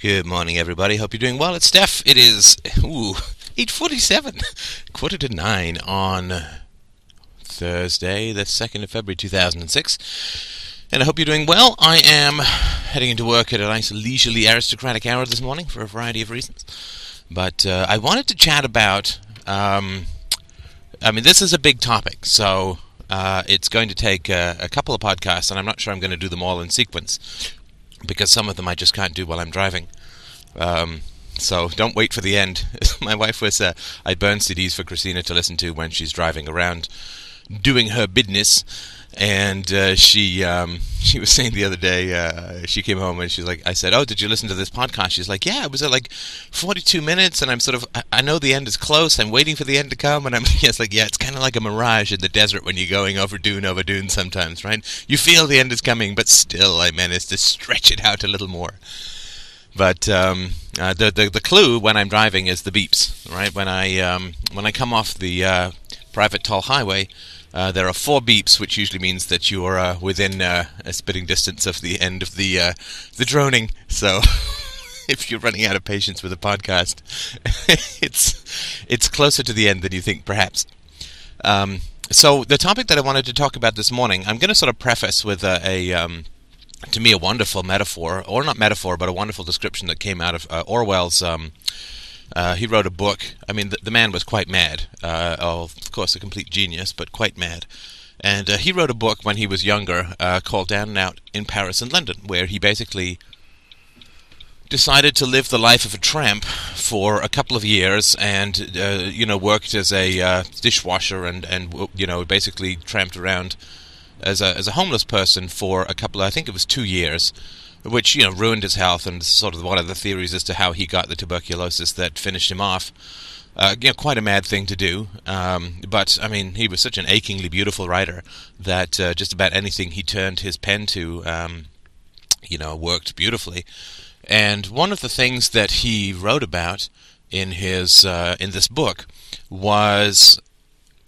Good morning, everybody. Hope you're doing well. It's Steph. It is ooh eight forty-seven, quarter to nine on Thursday, the second of February, two thousand and six. And I hope you're doing well. I am heading into work at a nice leisurely aristocratic hour this morning for a variety of reasons. But uh, I wanted to chat about. Um, I mean, this is a big topic, so uh, it's going to take uh, a couple of podcasts, and I'm not sure I'm going to do them all in sequence because some of them I just can't do while I'm driving. Um, so don't wait for the end. My wife was uh, I burn CDs for Christina to listen to when she's driving around doing her business. And uh, she um, she was saying the other day uh, she came home and she's like I said oh did you listen to this podcast? She's like yeah it was at like 42 minutes. And I'm sort of I, know the end is close. I'm waiting for the end to come. And I'm it's like yeah it's kind of like a mirage in the desert when you're going over dune over dune sometimes right? You feel the end is coming but still I managed to stretch it out a little more. But um, uh, the, the the clue when I'm driving is the beeps right? When I um, when I come off the uh, private toll highway uh, there are four beeps, which usually means that you are uh, within uh, a spitting distance of the end of the uh, the droning. So, if you're running out of patience with a podcast, it's it's closer to the end than you think, perhaps. Um, so, the topic that I wanted to talk about this morning, I'm going to sort of preface with a, a um, to me a wonderful metaphor, or not metaphor, but a wonderful description that came out of uh, Orwell's. Um, uh, he wrote a book. I mean, the, the man was quite mad. Uh, of course, a complete genius, but quite mad. And uh, he wrote a book when he was younger uh, called Down and Out in Paris and London, where he basically decided to live the life of a tramp for a couple of years and, uh, you know, worked as a uh, dishwasher and, and, you know, basically tramped around as a, as a homeless person for a couple, I think it was two years which you know ruined his health and sort of one of the theories as to how he got the tuberculosis that finished him off. Uh, you know, quite a mad thing to do. Um, but I mean, he was such an achingly beautiful writer that uh, just about anything he turned his pen to, um, you know, worked beautifully. And one of the things that he wrote about in his uh, in this book was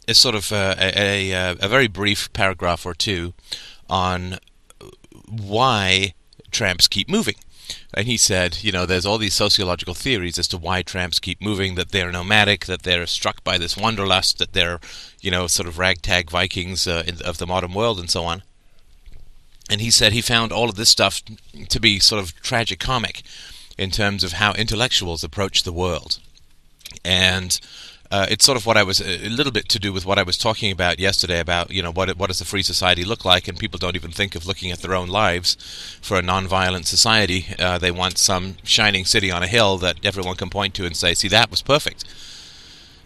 a sort of uh, a, a, a very brief paragraph or two on why tramps keep moving. And he said, you know, there's all these sociological theories as to why tramps keep moving, that they're nomadic, that they're struck by this wanderlust, that they're, you know, sort of ragtag Vikings uh, in, of the modern world and so on. And he said he found all of this stuff to be sort of tragicomic in terms of how intellectuals approach the world. And uh, it's sort of what I was a little bit to do with what I was talking about yesterday about you know what what does a free society look like, and people don't even think of looking at their own lives for a non-violent society. Uh, they want some shining city on a hill that everyone can point to and say, "See, that was perfect."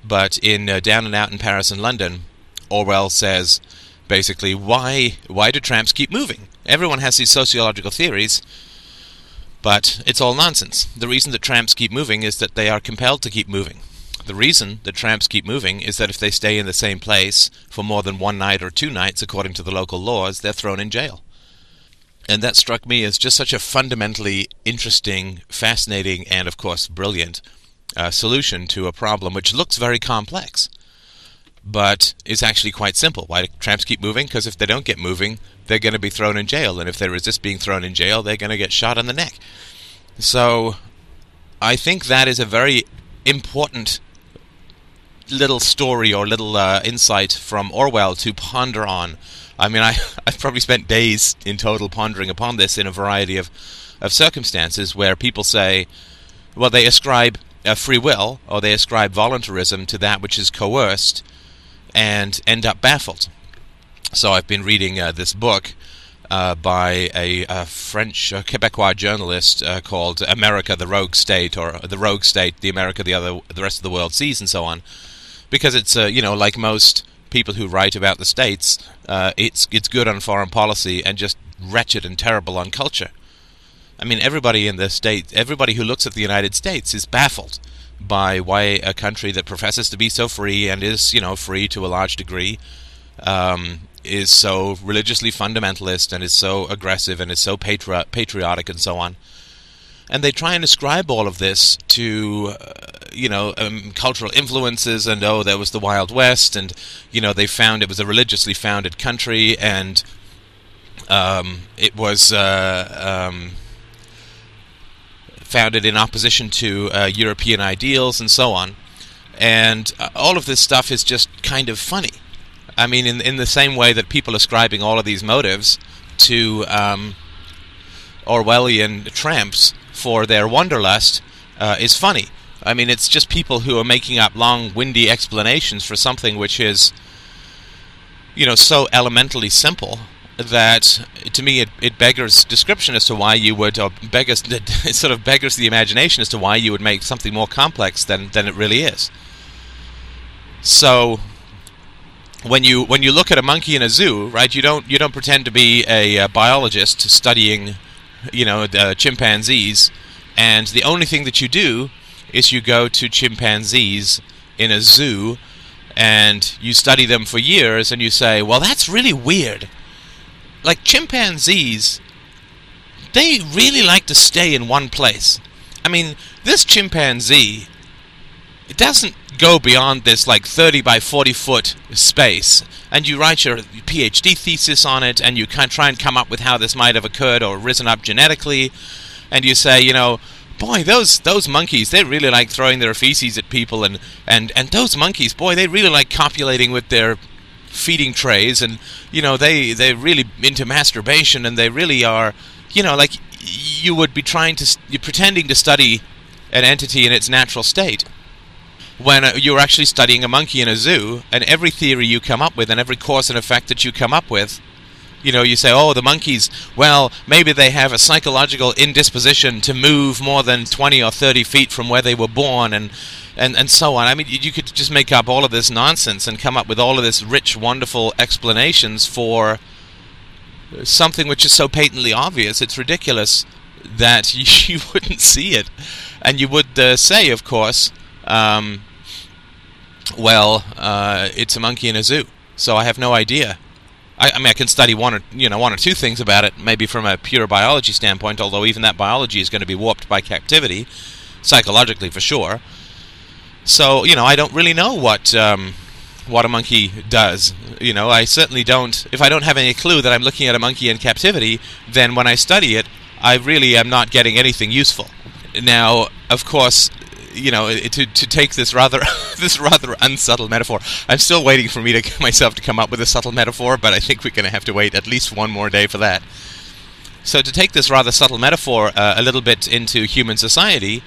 But in uh, Down and Out in Paris and London, Orwell says basically, why why do tramps keep moving? Everyone has these sociological theories. But it's all nonsense. The reason that tramps keep moving is that they are compelled to keep moving. The reason the tramps keep moving is that if they stay in the same place for more than one night or two nights, according to the local laws, they're thrown in jail. And that struck me as just such a fundamentally interesting, fascinating, and of course brilliant uh, solution to a problem which looks very complex, but is actually quite simple. Why do tramps keep moving? Because if they don't get moving, they're going to be thrown in jail, and if they resist being thrown in jail, they're going to get shot on the neck. So, I think that is a very important little story or little uh, insight from Orwell to ponder on. I mean, I, I've probably spent days in total pondering upon this in a variety of, of circumstances where people say, well, they ascribe uh, free will or they ascribe voluntarism to that which is coerced and end up baffled. So I've been reading uh, this book uh, by a, a French uh, Quebecois journalist uh, called "America: The Rogue State" or "The Rogue State: The America the other the rest of the world sees," and so on because it's uh, you know like most people who write about the states, uh, it's it's good on foreign policy and just wretched and terrible on culture. I mean, everybody in the state, everybody who looks at the United States is baffled by why a country that professes to be so free and is you know free to a large degree. Um, is so religiously fundamentalist and is so aggressive and is so patri- patriotic and so on and they try and ascribe all of this to uh, you know um, cultural influences and oh there was the wild west and you know they found it was a religiously founded country and um, it was uh, um, founded in opposition to uh, European ideals and so on. And uh, all of this stuff is just kind of funny. I mean, in in the same way that people ascribing all of these motives to um, Orwellian tramps for their wanderlust uh, is funny. I mean, it's just people who are making up long, windy explanations for something which is, you know, so elementally simple that to me it, it beggars description as to why you would, or beggars, it sort of beggars the imagination as to why you would make something more complex than, than it really is. So when you when you look at a monkey in a zoo, right? You don't you don't pretend to be a, a biologist studying, you know, the chimpanzees, and the only thing that you do is you go to chimpanzees in a zoo and you study them for years and you say, well, that's really weird. Like chimpanzees, they really like to stay in one place. I mean, this chimpanzee, it doesn't go beyond this like 30 by 40 foot space. And you write your PhD thesis on it and you try and come up with how this might have occurred or risen up genetically. And you say, you know, boy, those those monkeys, they really like throwing their feces at people, and and and those monkeys, boy, they really like copulating with their feeding trays, and you know they they're really into masturbation, and they really are, you know, like you would be trying to you're pretending to study an entity in its natural state when uh, you're actually studying a monkey in a zoo, and every theory you come up with and every cause and effect that you come up with you know, you say, oh, the monkeys, well, maybe they have a psychological indisposition to move more than 20 or 30 feet from where they were born, and, and, and so on. I mean, you could just make up all of this nonsense and come up with all of this rich, wonderful explanations for something which is so patently obvious, it's ridiculous that you, wouldn't see it. And you would uh, say, of course, um, well, uh, it's a monkey in a zoo, so I have no idea I, I, mean, I can study one or you know one or two things about it, maybe from a pure biology standpoint. Although even that biology is going to be warped by captivity, psychologically for sure. So you know, I don't really know what um, what a monkey does. You know, I certainly don't. If I don't have any clue that I'm looking at a monkey in captivity, then when I study it, I really am not getting anything useful. Now, of course, you know, to to take this rather this rather unsubtle metaphor. I'm still waiting for me to myself to come up with a subtle metaphor, but I think we're going to have to wait at least one more day for that. So to take this rather subtle metaphor uh, a little bit into human society,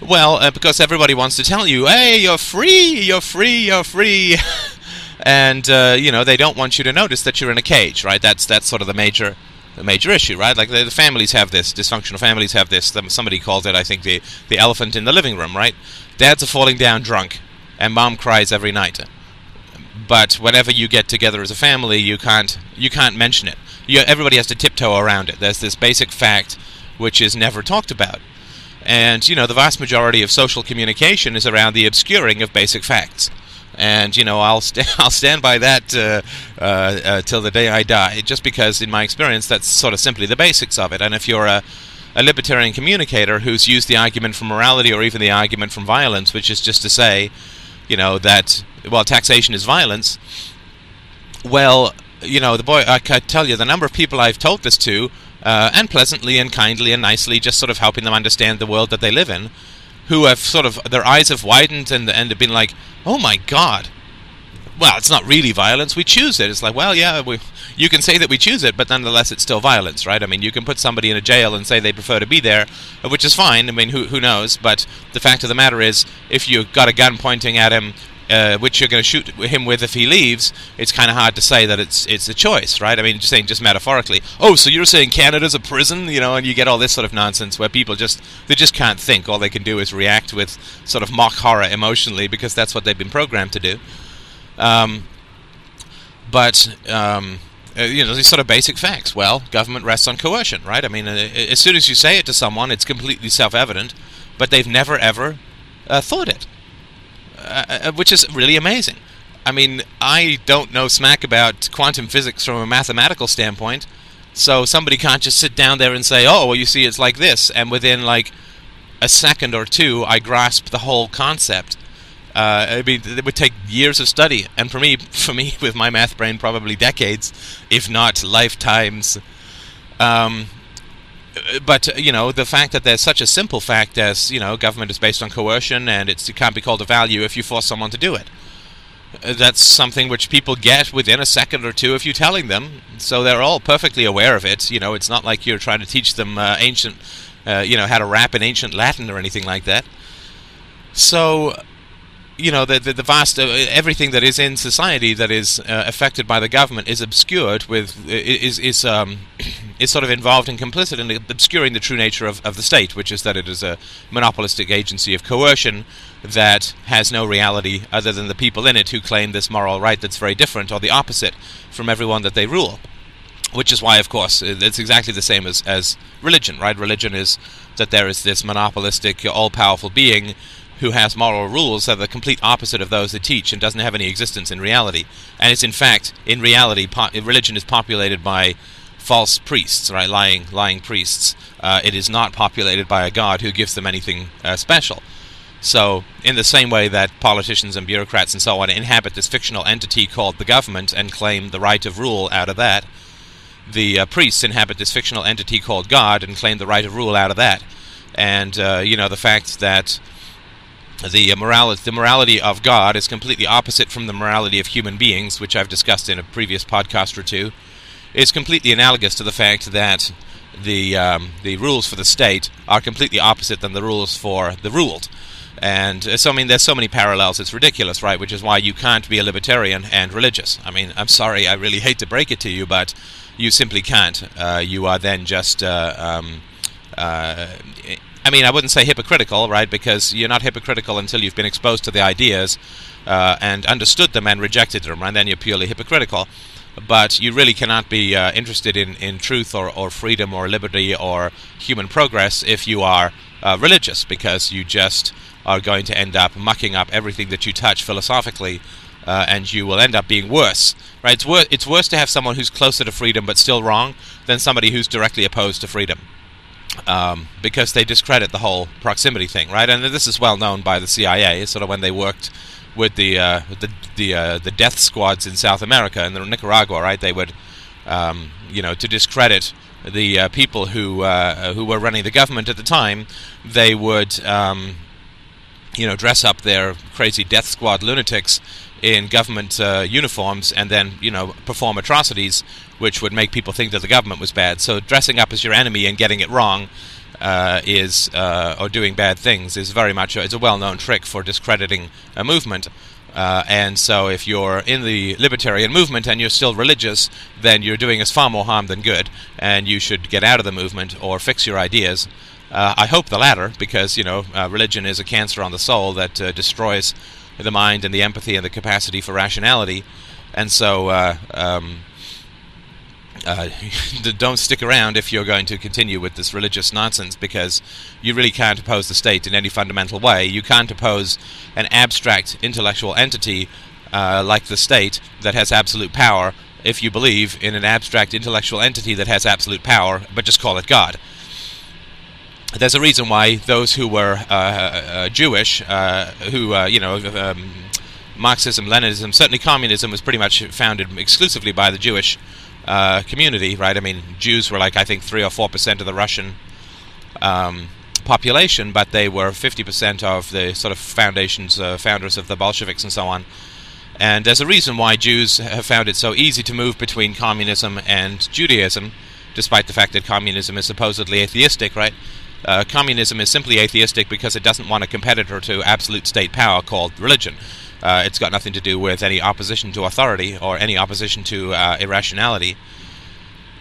well, uh, because everybody wants to tell you, "Hey, you're free, you're free, you're free." and uh, you know they don't want you to notice that you're in a cage, right? That's that's sort of the major a major issue, right? Like the, the, families have this, dysfunctional families have this. Somebody calls it, I think, the the elephant in the living room, right? Dads are falling down drunk, and mom cries every night. But whenever you get together as a family, you can't you can't mention it. You, everybody has to tiptoe around it. There's this basic fact which is never talked about. And you know, the vast majority of social communication is around the obscuring of basic facts and you know I'll I'll stand by that uh, uh, uh, till the day I die, just because in my experience that's sort of simply the basics of it. And if you're a a libertarian communicator who's used the argument from morality or even the argument from violence, which is just to say, you know, that well, taxation is violence. Well, you know, the boy, I can tell you the number of people I've told this to, uh, and pleasantly and kindly and nicely, just sort of helping them understand the world that they live in, who have sort of their eyes have widened and and have been like, oh my god. Well, it's not really violence. We choose it. It's like, well, yeah, we, you can say that we choose it, but nonetheless, it's still violence, right? I mean, you can put somebody in a jail and say they prefer to be there, which is fine. I mean, who who knows? But the fact of the matter is, if you've got a gun pointing at him uh, which you're going to shoot him with if he leaves, it's kind of hard to say that it's it's a choice, right? I mean, just saying just metaphorically. Oh, so you're saying Canada's a prison, you know, and you get all this sort of nonsense where people just they just can't think. All they can do is react with sort of mock horror emotionally because that's what they've been programmed to do. Um, but um, uh, you know these sort of basic facts. Well, government rests on coercion, right? I mean, uh, as soon as you say it to someone, it's completely self-evident, but they've never ever uh, thought it. Uh, uh, which is really amazing. I mean, I don't know smack about quantum physics from a mathematical standpoint, so somebody can't just sit down there and say, "Oh, well, you see, it's like this," and within like a second or two, I grasp the whole concept. Uh, it would take years of study, and for me, for me, with my math brain, probably decades, if not lifetimes. Um, but you know the fact that there's such a simple fact as you know government is based on coercion and it can't be called a value if you force someone to do it. Uh, that's something which people get within a second or two if you're telling them. So they're all perfectly aware of it. You know, it's not like you're trying to teach them uh, ancient, uh, you know, how to rap in ancient Latin or anything like that. So you know, the, the, the vast uh, everything that is in society that is uh, affected by the government is obscured with is is um, is sort of involved and complicit in obscuring the true nature of, of the state, which is that it is a monopolistic agency of coercion that has no reality other than the people in it who claim this moral right that's very different or the opposite from everyone that they rule. Which is why, of course, it's exactly the same as, as religion, right? Religion is that there is this monopolistic, all powerful being who has moral rules that are the complete opposite of those that teach and doesn't have any existence in reality. And it's in fact, in reality, po- religion is populated by false priests, right? Lying, lying priests. Uh, it is not populated by a god who gives them anything uh, special. So, in the same way that politicians and bureaucrats and so on inhabit this fictional entity called the government and claim the right of rule out of that, the uh, priests inhabit this fictional entity called God and claim the right of rule out of that. And, uh, you know, the fact that the morality, the morality of God is completely opposite from the morality of human beings, which I've discussed in a previous podcast or two. Is completely analogous to the fact that the um, the rules for the state are completely opposite than the rules for the ruled. And uh, so, I mean, there's so many parallels, it's ridiculous, right? Which is why you can't be a libertarian and religious. I mean, I'm sorry, I really hate to break it to you, but you simply can't. Uh, you are then just uh, um, uh, I mean, I wouldn't say hypocritical, right? Because you're not hypocritical until you've been exposed to the ideas uh, and understood them and rejected them, and then you're purely hypocritical. But you really cannot be uh, interested in, in truth or, or freedom or liberty or human progress if you are uh, religious, because you just are going to end up mucking up everything that you touch philosophically, uh, and you will end up being worse. Right? It's, wor- it's worse to have someone who's closer to freedom but still wrong than somebody who's directly opposed to freedom um, because they discredit the whole proximity thing, right? And this is well known by the CIA, sort of when they worked with the uh, the the, uh, the death squads in South America and Nicaragua, right? They would, um, you know, to discredit the uh, people who uh, who were running the government at the time, they would. Um, you know, dress up their crazy death squad lunatics in government uh, uniforms and then, you know, perform atrocities which would make people think that the government was bad. So dressing up as your enemy and getting it wrong uh, is, uh, or doing bad things, is very much a, it's a well-known trick for discrediting a movement. Uh, and so, if you're in the libertarian movement and you're still religious, then you're doing us far more harm than good, and you should get out of the movement or fix your ideas. Uh, I hope the latter, because you know, uh, religion is a cancer on the soul that uh, destroys the mind and the empathy and the capacity for rationality. And so, uh, um, uh, don't stick around if you're going to continue with this religious nonsense because you really can't oppose the state in any fundamental way. You can't oppose an abstract intellectual entity uh, like the state that has absolute power if you believe in an abstract intellectual entity that has absolute power, but just call it God there's a reason why those who were uh, uh, Jewish, uh, who uh, you know, um, Marxism, Leninism, certainly communism was pretty much founded exclusively by the Jewish uh, community, right? I mean, Jews were like I think three or four percent of the Russian um, population, but they were 50% of the sort of foundations, founders of the Bolsheviks and so on. And there's a reason why Jews have found it so easy to move between communism and Judaism, despite the fact that communism is supposedly atheistic, right? Uh, communism is simply atheistic because it doesn't want a competitor to absolute state power called religion. Uh, it's got nothing to do with any opposition to authority or any opposition to uh, irrationality.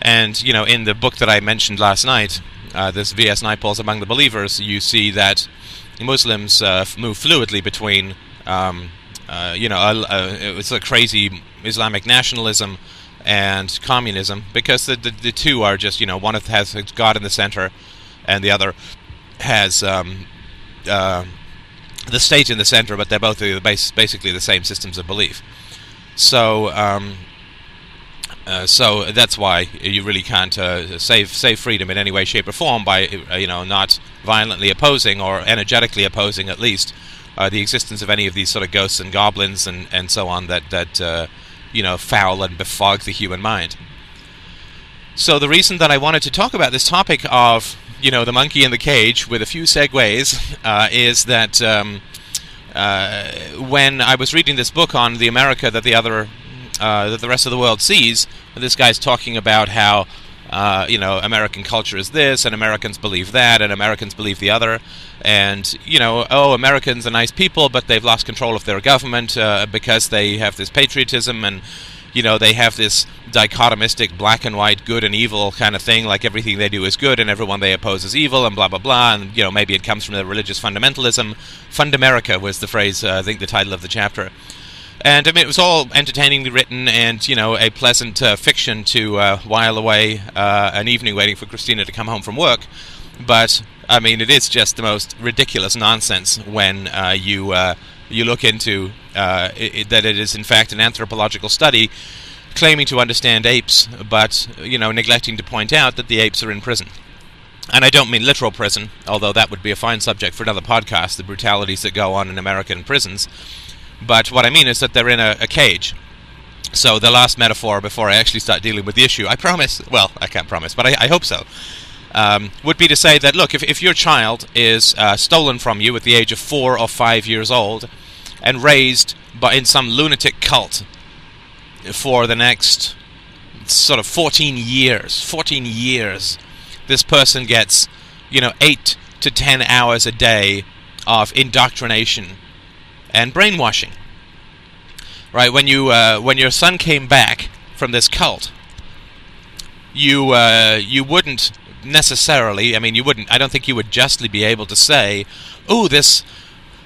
And, you know, in the book that I mentioned last night, uh, this V.S. Naipaul's Among the Believers, you see that Muslims uh, move fluidly between, um, uh, you know, it's a crazy Islamic nationalism and communism because the, the, the two are just, you know, one has God in the center and the other has um, uh, the state in the center, but they're both basically the same systems of belief. So, um, uh, so that's why you really can't uh, save save freedom in any way, shape, or form by uh, you know not violently opposing or energetically opposing at least uh, the existence of any of these sort of ghosts and goblins and, and so on that that uh, you know foul and befog the human mind. So the reason that I wanted to talk about this topic of you know the monkey in the cage with a few segues uh, is that um, uh, when I was reading this book on the America that the other uh, that the rest of the world sees, this guy's talking about how uh, you know, American culture is this, and Americans believe that, and Americans believe the other, and you know, oh, Americans are nice people, but they've lost control of their government uh, because they have this patriotism, and you know, they have this dichotomistic black and white, good and evil kind of thing, like everything they do is good, and everyone they oppose is evil, and blah blah blah, and you know, maybe it comes from the religious fundamentalism. Fundamerica was the phrase, uh, I think, the title of the chapter and I mean, it was all entertainingly written and, you know, a pleasant uh, fiction to uh, while away uh, an evening waiting for Christina to come home from work. But, I mean, it is just the most ridiculous nonsense when uh, you, uh, you look into uh, it, that it is, in fact, an anthropological study claiming to understand apes, but, you know, neglecting to point out that the apes are in prison. And I don't mean literal prison, although that would be a fine subject for another podcast, the brutalities that go on in American prisons. But what I mean is that they're in a, a cage. So the last metaphor before I actually start dealing with the issue, I promise, well, I can't promise, but I, I hope so, um, would be to say that, look, if, if your child is uh, stolen from you at the age of four or five years old and raised by, in some lunatic cult for the next sort of 14 years, 14 years, this person gets, you know, 8 to 10 hours a day of indoctrination and brainwashing. Right when you uh, when your son came back from this cult, you uh, you wouldn't necessarily. I mean, you wouldn't. I don't think you would justly be able to say, "Oh, this."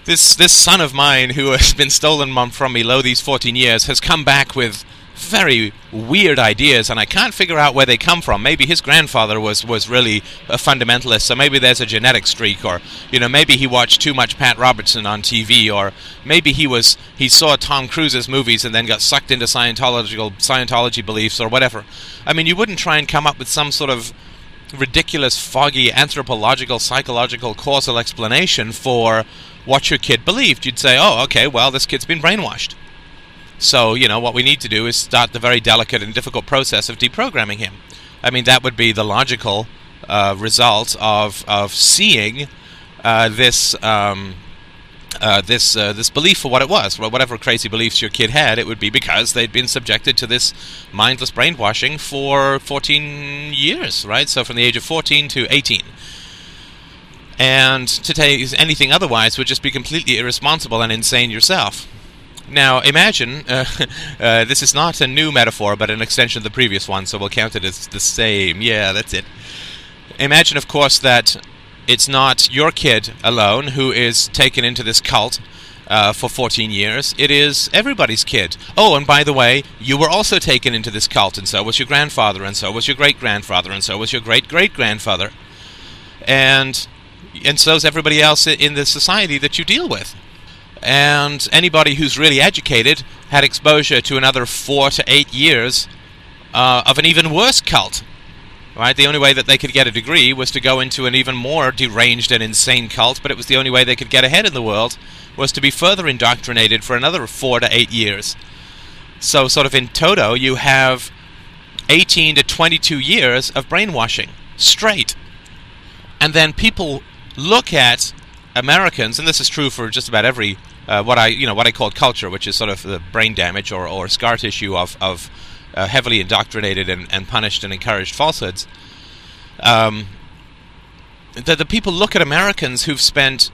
This this son of mine who has been stolen from me lo these fourteen years has come back with very weird ideas, and I can't figure out where they come from. Maybe his grandfather was, was really a fundamentalist, so maybe there's a genetic streak, or you know, maybe he watched too much Pat Robertson on TV, or maybe he was he saw Tom Cruise's movies and then got sucked into Scientological Scientology beliefs, or whatever. I mean, you wouldn't try and come up with some sort of ridiculous, foggy anthropological, psychological, causal explanation for what your kid believed. You'd say, "Oh, okay, well, this kid's been brainwashed." So, you know, what we need to do is start the very delicate and difficult process of deprogramming him. I mean, that would be the logical uh, result of, of seeing uh, this. Um, uh, this uh, this belief for what it was, whatever crazy beliefs your kid had, it would be because they'd been subjected to this mindless brainwashing for 14 years, right? So from the age of 14 to 18. And to take anything otherwise would just be completely irresponsible and insane yourself. Now, imagine uh, uh, this is not a new metaphor, but an extension of the previous one, so we'll count it as the same. Yeah, that's it. Imagine, of course, that it's not your kid alone who is taken into this cult uh, for 14 years. It is everybody's kid. Oh, and by the way, you were also taken into this cult, and so was your grandfather, and so was your great grandfather, and so was your great great grandfather, and and so is everybody else in the society that you deal with and anybody who's really educated had exposure to another four to eight years uh, of an even worse cult. Right? The only way that they could get a degree was to go into an even more deranged and insane cult, but it was the only way they could get ahead in the world was to be further indoctrinated for another four to eight years. So, sort of in toto, you have 18 to 22 years of brainwashing straight. And then people look at Americans, and this is true for just about every uh, what I you know what I call culture, which is sort of the brain damage or, or scar tissue of of uh, heavily indoctrinated and, and punished and encouraged falsehoods. Um, that the people look at Americans who've spent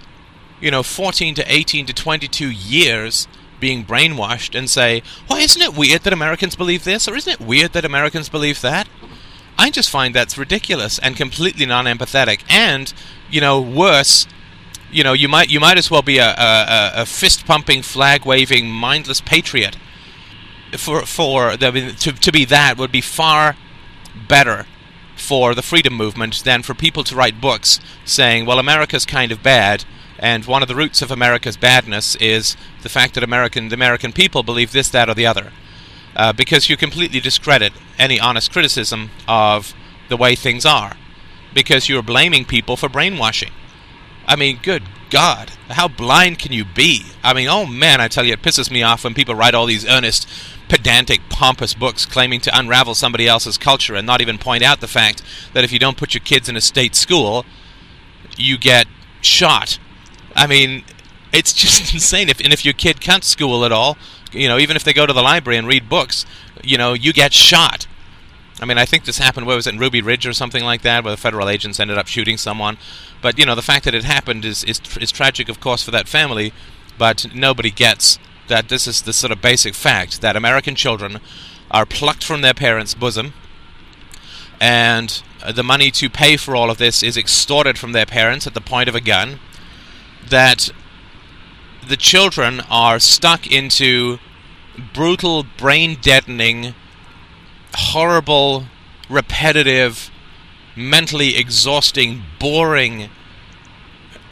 you know 14 to 18 to 22 years being brainwashed and say, "Why isn't it weird that Americans believe this, or isn't it weird that Americans believe that?" I just find that's ridiculous and completely non-empathetic, and you know worse you know, you might you might as well be a, a, a fist pumping, flag waving, mindless patriot. For for the, to to be that would be far better for the freedom movement than for people to write books saying, well, America's kind of bad, and one of the roots of America's badness is the fact that American the American people believe this, that, or the other, uh, because you completely discredit any honest criticism of the way things are, because you're blaming people for brainwashing. I mean, good God, how blind can you be? I mean, oh man, I tell you, it pisses me off when people write all these earnest, pedantic, pompous books claiming to unravel somebody else's culture and not even point out the fact that if you don't put your kids in a state school, you get shot. I mean, it's just insane. If and if your kid can't school at all, you know, even if they go to the library and read books, you know, you get shot. I mean, I think this happened. Where was it in Ruby Ridge or something like that, where the federal agents ended up shooting someone. But you know, the fact that it happened is is, is tragic, of course, for that family. But nobody gets that this is the sort of basic fact that American children are plucked from their parents' bosom, and uh, the money to pay for all of this is extorted from their parents at the point of a gun. That the children are stuck into brutal, brain deadening, horrible, repetitive, mentally exhausting, boring,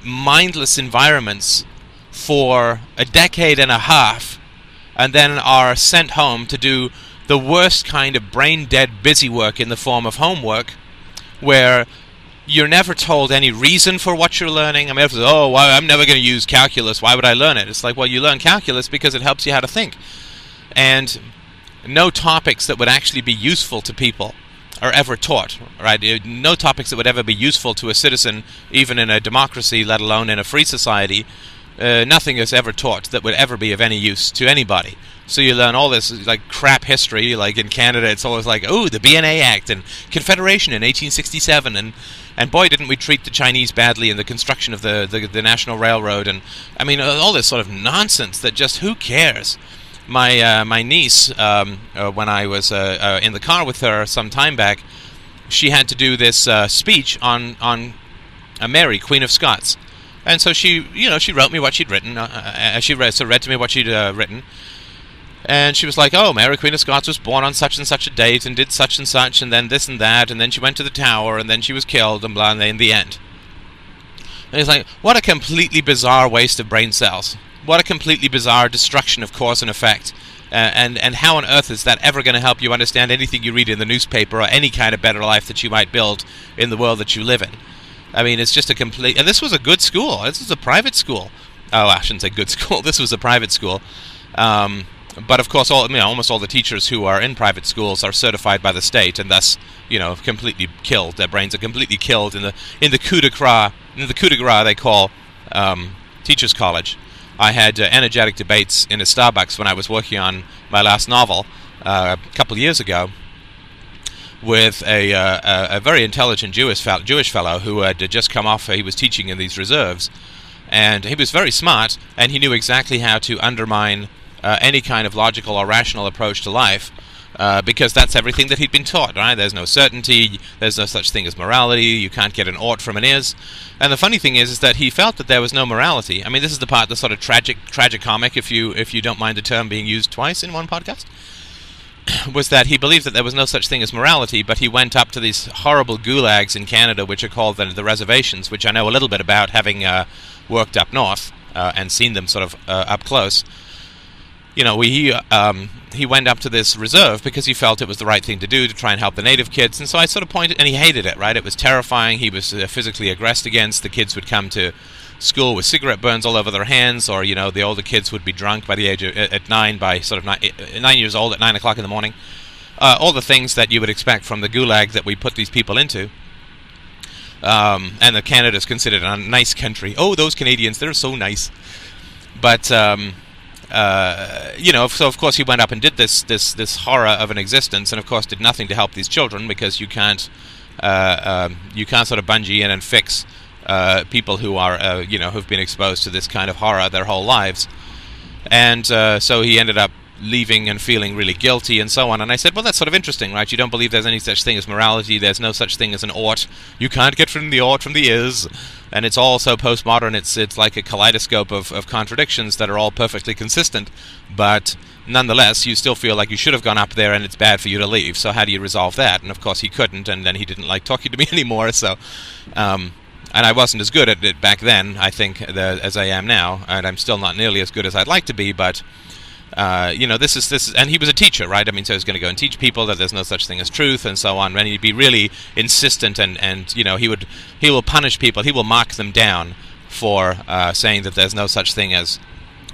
mindless environments for a decade and a half, and then are sent home to do the worst kind of brain dead busy work in the form of homework, where you're never told any reason for what you're learning. I mean, oh, well, I'm never going to use calculus. Why would I learn it? It's like, well, you learn calculus because it helps you how to think. And no topics that would actually be useful to people are ever taught, right? No topics that would ever be useful to a citizen, even in a democracy, let alone in a free society. Uh, nothing is ever taught that would ever be of any use to anybody. So you learn all this like crap history. Like in Canada, it's always like, oh, the BNA Act and Confederation in 1867, and and boy, didn't we treat the Chinese badly in the construction of the the, the National Railroad, and I mean all this sort of nonsense that just who cares. My uh, my niece, um, uh, when I was uh, uh in the car with her some time back, she had to do this uh, speech on on uh, Mary, Queen of Scots, and so she, you know, she wrote me what she'd written. she read so read to me what she'd written and she was like, "Oh, Mary Queen of Scots was born on such and such a date and did such and such, and then this and that, and then she went to the tower, and then she was killed, and blah." And in the end, and it's like, what a completely bizarre waste of brain cells. What a completely bizarre destruction of cause and effect. Uh, and and how on earth is that ever going to help you understand anything you read in the newspaper or any kind of better life that you might build in the world that you live in? I mean, it's just a complete. And this was a good school. This was a private school. Oh, I shouldn't say good school. This was a private school. Um, but of course, all you know, almost all the teachers who are in private schools are certified by the state, and thus, you know, completely killed. Their brains are completely killed in the in the coup de grace. In the coup de grace, they call um, teachers' college. I had uh, energetic debates in a Starbucks when I was working on my last novel uh, a couple of years ago with a, uh, a, very intelligent Jewish fellow, Jewish fellow who had just come off. He was teaching in these reserves, and he was very smart, and he knew exactly how to undermine uh, any kind of logical or rational approach to life. Uh, because that's everything that he'd been taught, right? There's no certainty, there's no such thing as morality, you can't get an ought from an is. And the funny thing is, is that he felt that there was no morality. I mean, this is the part, the sort of tragic, tragic comic, if you if you don't mind the term being used twice in one podcast, was that he believed that there was no such thing as morality, but he went up to these horrible gulags in Canada, which are called the, the reservations, which I know a little bit about, having uh, worked up north uh, and seen them sort of uh, up close you know, he um, he went up to this reserve because he felt it was the right thing to do to try and help the native kids. And so I sort of pointed, and he hated it. Right, it was terrifying. He was uh, physically aggressed against. The kids would come to school with cigarette burns all over their hands, or you know, the older kids would be drunk by the age of at nine, by sort of nine, uh, nine years old at nine o'clock in the morning. Uh, all the things that you would expect from the gulag that we put these people into. Um, and the Canada is considered a nice country. Oh, those Canadians, they're so nice. But um, uh, you know, so of course he went up and did this this this horror of an existence, and of course did nothing to help these children because you can't uh, um, you can't sort of bungee in and fix uh, people who are uh, you know who've been exposed to this kind of horror their whole lives, and uh, so he ended up leaving and feeling really guilty and so on. And I said, well, that's sort of interesting, right? You don't believe there's any such thing as morality. There's no such thing as an ought. You can't get from the ought from the is. And it's all so postmodern. It's it's like a kaleidoscope of, of contradictions that are all perfectly consistent. But nonetheless, you still feel like you should have gone up there and it's bad for you to leave. So how do you resolve that? And of course he couldn't, and then he didn't like talking to me anymore. So, um, and I wasn't as good at it back then, I think, the, as I am now, and I'm still not nearly as good as I'd like to be. But uh, you know, this is this is, and he was a teacher, right? I mean, so he's going to go and teach people that there's no such thing as truth and so on. And he'd be really insistent, and and you know, he would he will punish people, he will mark them down for uh, saying that there's no such thing as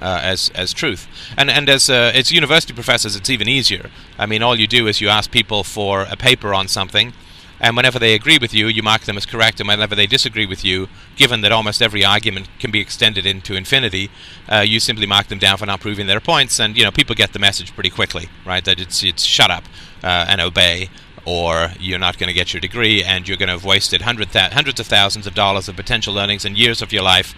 uh, as as truth. And and as uh, as university professors, it's even easier. I mean, all you do is you ask people for a paper on something, and whenever they agree with you, you mark them as correct, and whenever they disagree with you, given that almost every argument can be extended into infinity, uh, you simply mark them down for not proving their points, and you know people get the message pretty quickly, right? That it's it's shut up uh, and obey. Or you're not going to get your degree, and you're going to have wasted hundred th- hundreds of thousands of dollars of potential earnings and years of your life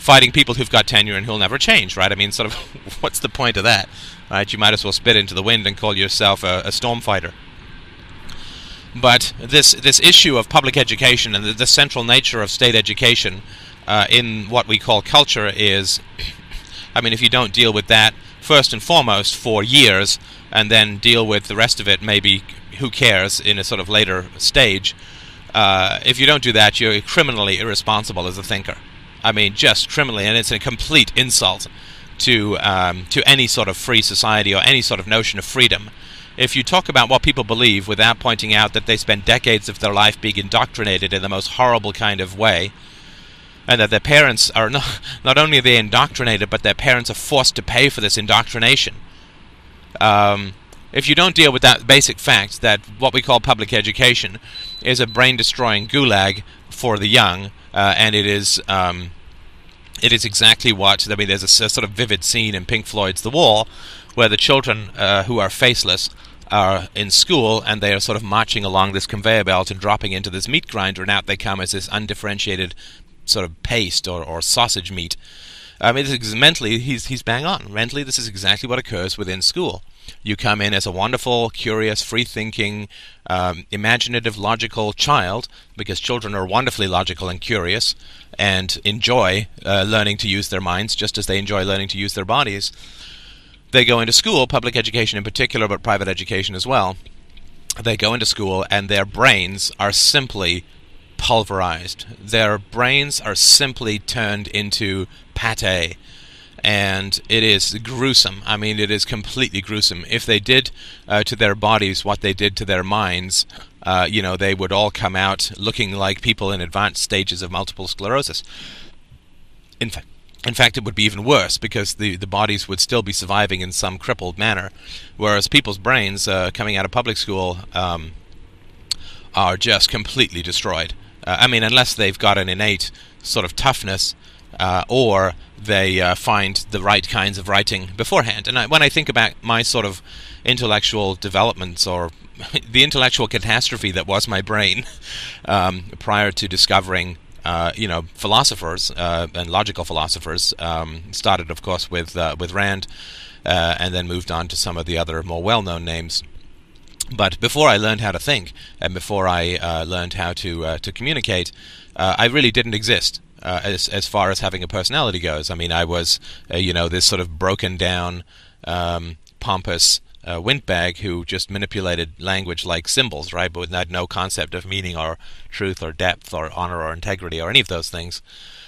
fighting people who've got tenure and who'll never change, right? I mean, sort of, what's the point of that, right? You might as well spit into the wind and call yourself a, a storm fighter. But this this issue of public education and the, the central nature of state education uh, in what we call culture is, I mean, if you don't deal with that first and foremost for years, and then deal with the rest of it, maybe who cares in a sort of later stage. Uh, if you don't do that, you're criminally irresponsible as a thinker. I mean, just criminally, and it's a complete insult to um, to any sort of free society or any sort of notion of freedom. If you talk about what people believe without pointing out that they spend decades of their life being indoctrinated in the most horrible kind of way, and that their parents are not not only are they indoctrinated, but their parents are forced to pay for this indoctrination. Um, if you don't deal with that basic fact that what we call public education is a brain destroying gulag for the young, uh, and it is um, it is exactly what I mean. There's a, a, sort of vivid scene in Pink Floyd's The Wall, where the children uh, who are faceless are in school and they are sort of marching along this conveyor belt and dropping into this meat grinder, and out they come as this undifferentiated sort of paste or, or sausage meat. I mean, is, mentally, he's he's bang on. Mentally, this is exactly what occurs within school. You come in as a wonderful, curious, free-thinking, um, imaginative, logical child, because children are wonderfully logical and curious, and enjoy uh, learning to use their minds just as they enjoy learning to use their bodies. They go into school, public education in particular, but private education as well. They go into school, and their brains are simply pulverized. Their brains are simply turned into pate. And it is gruesome. I mean, it is completely gruesome. If they did uh, to their bodies what they did to their minds, uh, you know, they would all come out looking like people in advanced stages of multiple sclerosis. In fact, in fact, it would be even worse because the, the bodies would still be surviving in some crippled manner, whereas people's brains uh, coming out of public school um, are just completely destroyed. Uh, I mean, unless they've got an innate sort of toughness, uh, or they uh, find the right kinds of writing beforehand. And I, when I think about my sort of intellectual developments or the intellectual catastrophe that was my brain um, prior to discovering. Uh, you know, philosophers uh, and logical philosophers um, started, of course, with uh, with Rand, and then moved on to some of the other more well-known names. But before I learned how to think, and before I uh, learned how to uh, to communicate, uh, I really didn't exist uh, as as far as having a personality goes. I mean, I was uh, you know this sort of broken down, um, pompous uh, windbag who just manipulated language like symbols, right? But with no concept of meaning or truth or depth or honor or integrity or any of those things.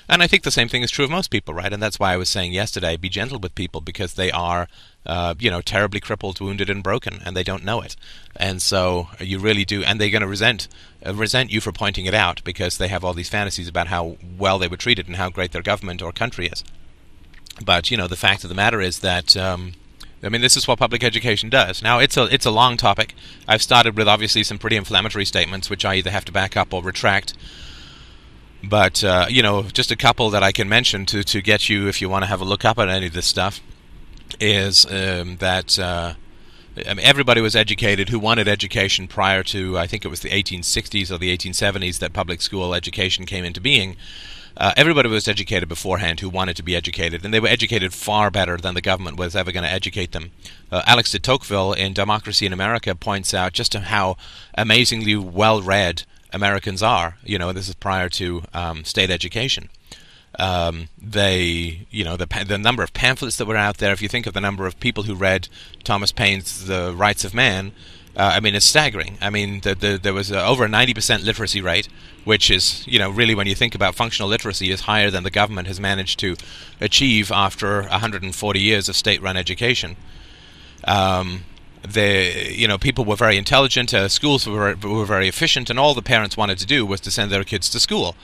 And I think the same thing is true of most people, right? And that's why I was saying yesterday, be gentle with people because they are, uh, you know, terribly crippled, wounded, and broken, and they don't know it. And so you really do, and they're going to resent uh, resent you for pointing it out because they have all these fantasies about how well they were treated and how great their government or country is. But you know, the fact of the matter is that. Um, I mean, this is what public education does. Now, it's a it's a long topic. I've started with obviously some pretty inflammatory statements, which I either have to back up or retract. But uh, you know, just a couple that I can mention to to get you if you want to have a look up at any of this stuff is um, that. Uh, I mean, everybody was educated who wanted education prior to, I think it was the 1860s or the 1870s that public school education came into being. Uh, everybody was educated beforehand who wanted to be educated, and they were educated far better than the government was ever going to educate them. Uh, Alex de Tocqueville in Democracy in America points out just how amazingly well read Americans are. You know, this is prior to um, state education. Um, they, you know, the the number of pamphlets that were out there. If you think of the number of people who read Thomas Paine's *The Rights of Man*, uh, I mean, it's staggering. I mean, the, the, there was uh, over a 90% literacy rate, which is, you know, really when you think about functional literacy, is higher than the government has managed to achieve after 140 years of state-run education. Um, the you know people were very intelligent, uh, schools were were very efficient, and all the parents wanted to do was to send their kids to school.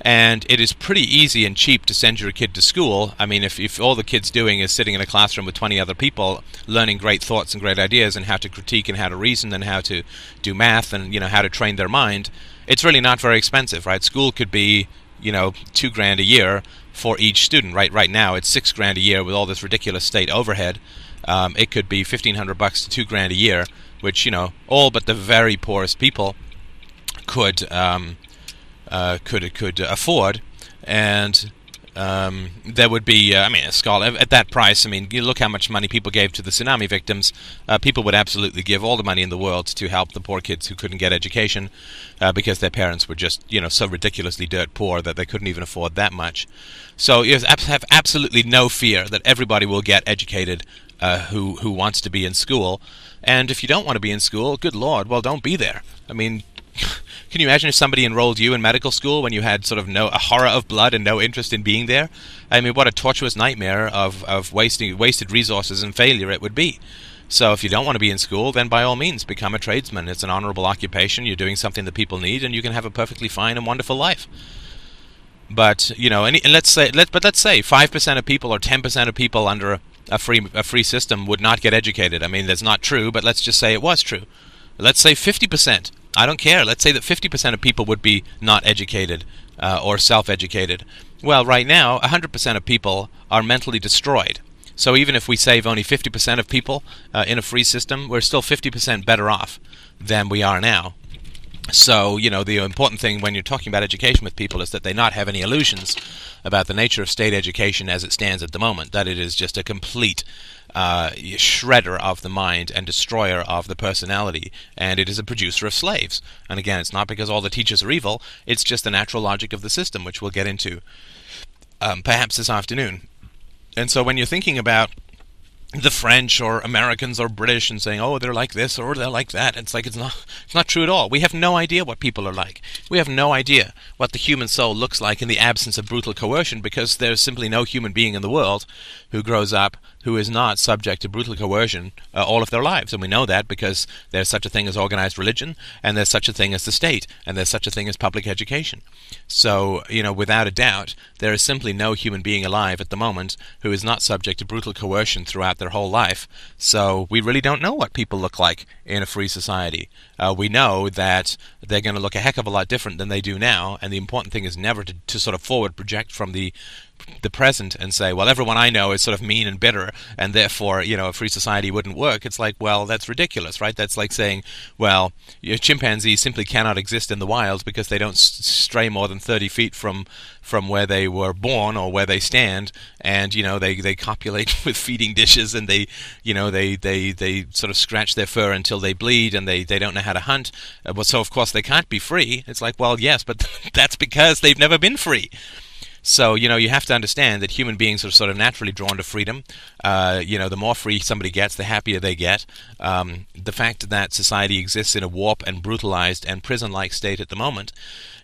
And it is pretty easy and cheap to send your kid to school. I mean, if, if all the kid's doing is sitting in a classroom with 20 other people, learning great thoughts and great ideas, and how to critique and how to reason and how to do math and you know how to train their mind, it's really not very expensive, right? School could be you know two grand a year for each student. Right, right now it's six grand a year with all this ridiculous state overhead. Um, it could be 1500 bucks to two grand a year, which you know all but the very poorest people could. Um, uh, could could afford, and um, there would be, uh, I mean, a scholar at that price. I mean, look how much money people gave to the tsunami victims. Uh, people would absolutely give all the money in the world to help the poor kids who couldn't get education uh, because their parents were just, you know, so ridiculously dirt poor that they couldn't even afford that much. So you have absolutely no fear that everybody will get educated uh, who who wants to be in school. And if you don't want to be in school, good lord, well, don't be there. I mean, can you imagine if somebody enrolled you in medical school when you had sort of no a horror of blood and no interest in being there? I mean, what a tortuous nightmare of, of wasting wasted resources and failure it would be. So if you don't want to be in school, then by all means become a tradesman. It's an honorable occupation. You're doing something that people need, and you can have a perfectly fine and wonderful life. But you know, and, and let's say, let, but let's say five percent of people or ten percent of people under a, free a free system would not get educated. I mean, that's not true, but let's just say it was true. Let's say fifty percent I don't care. Let's say that 50% of people would be not educated uh, or self educated. Well, right now, 100% of people are mentally destroyed. So even if we save only 50% of people uh, in a free system, we're still 50% better off than we are now. So, you know, the important thing when you're talking about education with people is that they not have any illusions about the nature of state education as it stands at the moment, that it is just a complete uh, shredder of the mind and destroyer of the personality, and it is a producer of slaves. And again, it's not because all the teachers are evil, it's just the natural logic of the system, which we'll get into um, perhaps this afternoon. And so when you're thinking about the French or Americans or British and saying, "Oh, they're like this or they're like that." It's like it's not it's not true at all. We have no idea what people are like. We have no idea what the human soul looks like in the absence of brutal coercion because there's simply no human being in the world who grows up who is not subject to brutal coercion uh, all of their lives. And we know that because there's such a thing as organized religion, and there's such a thing as the state, and there's such a thing as public education. So, you know, without a doubt, there is simply no human being alive at the moment who is not subject to brutal coercion throughout their whole life. So we really don't know what people look like in a free society. Uh, we know that they're going to look a heck of a lot different than they do now, and the important thing is never to, to sort of forward project from the the present and say, well, everyone I know is sort of mean and bitter, and therefore, you know, a free society wouldn't work. It's like, well, that's ridiculous, right? That's like saying, well, chimpanzees simply cannot exist in the wild because they don't stray more than 30 feet from from where they were born or where they stand, and you know, they they copulate with feeding dishes, and they, you know, they they they sort of scratch their fur until they bleed, and they they don't know how to hunt. Uh, well, so of course they can't be free. It's like, well, yes, but that's because they've never been free. So you know you have to understand that human beings are sort of naturally drawn to freedom. Uh, you know, the more free somebody gets, the happier they get. Um, the fact that society exists in a warp and brutalized and prison-like state at the moment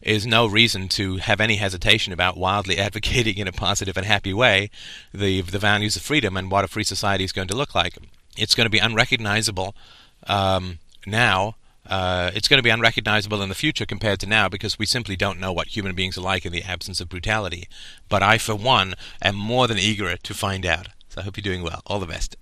is no reason to have any hesitation about wildly advocating in a positive and happy way the the values of freedom and what a free society is going to look like. It's going to be unrecognizable um, now uh, it's going to be unrecognizable in the future compared to now because we simply don't know what human beings are like in the absence of brutality. But I, for one, am more than eager to find out. So I hope you're doing well. All the best.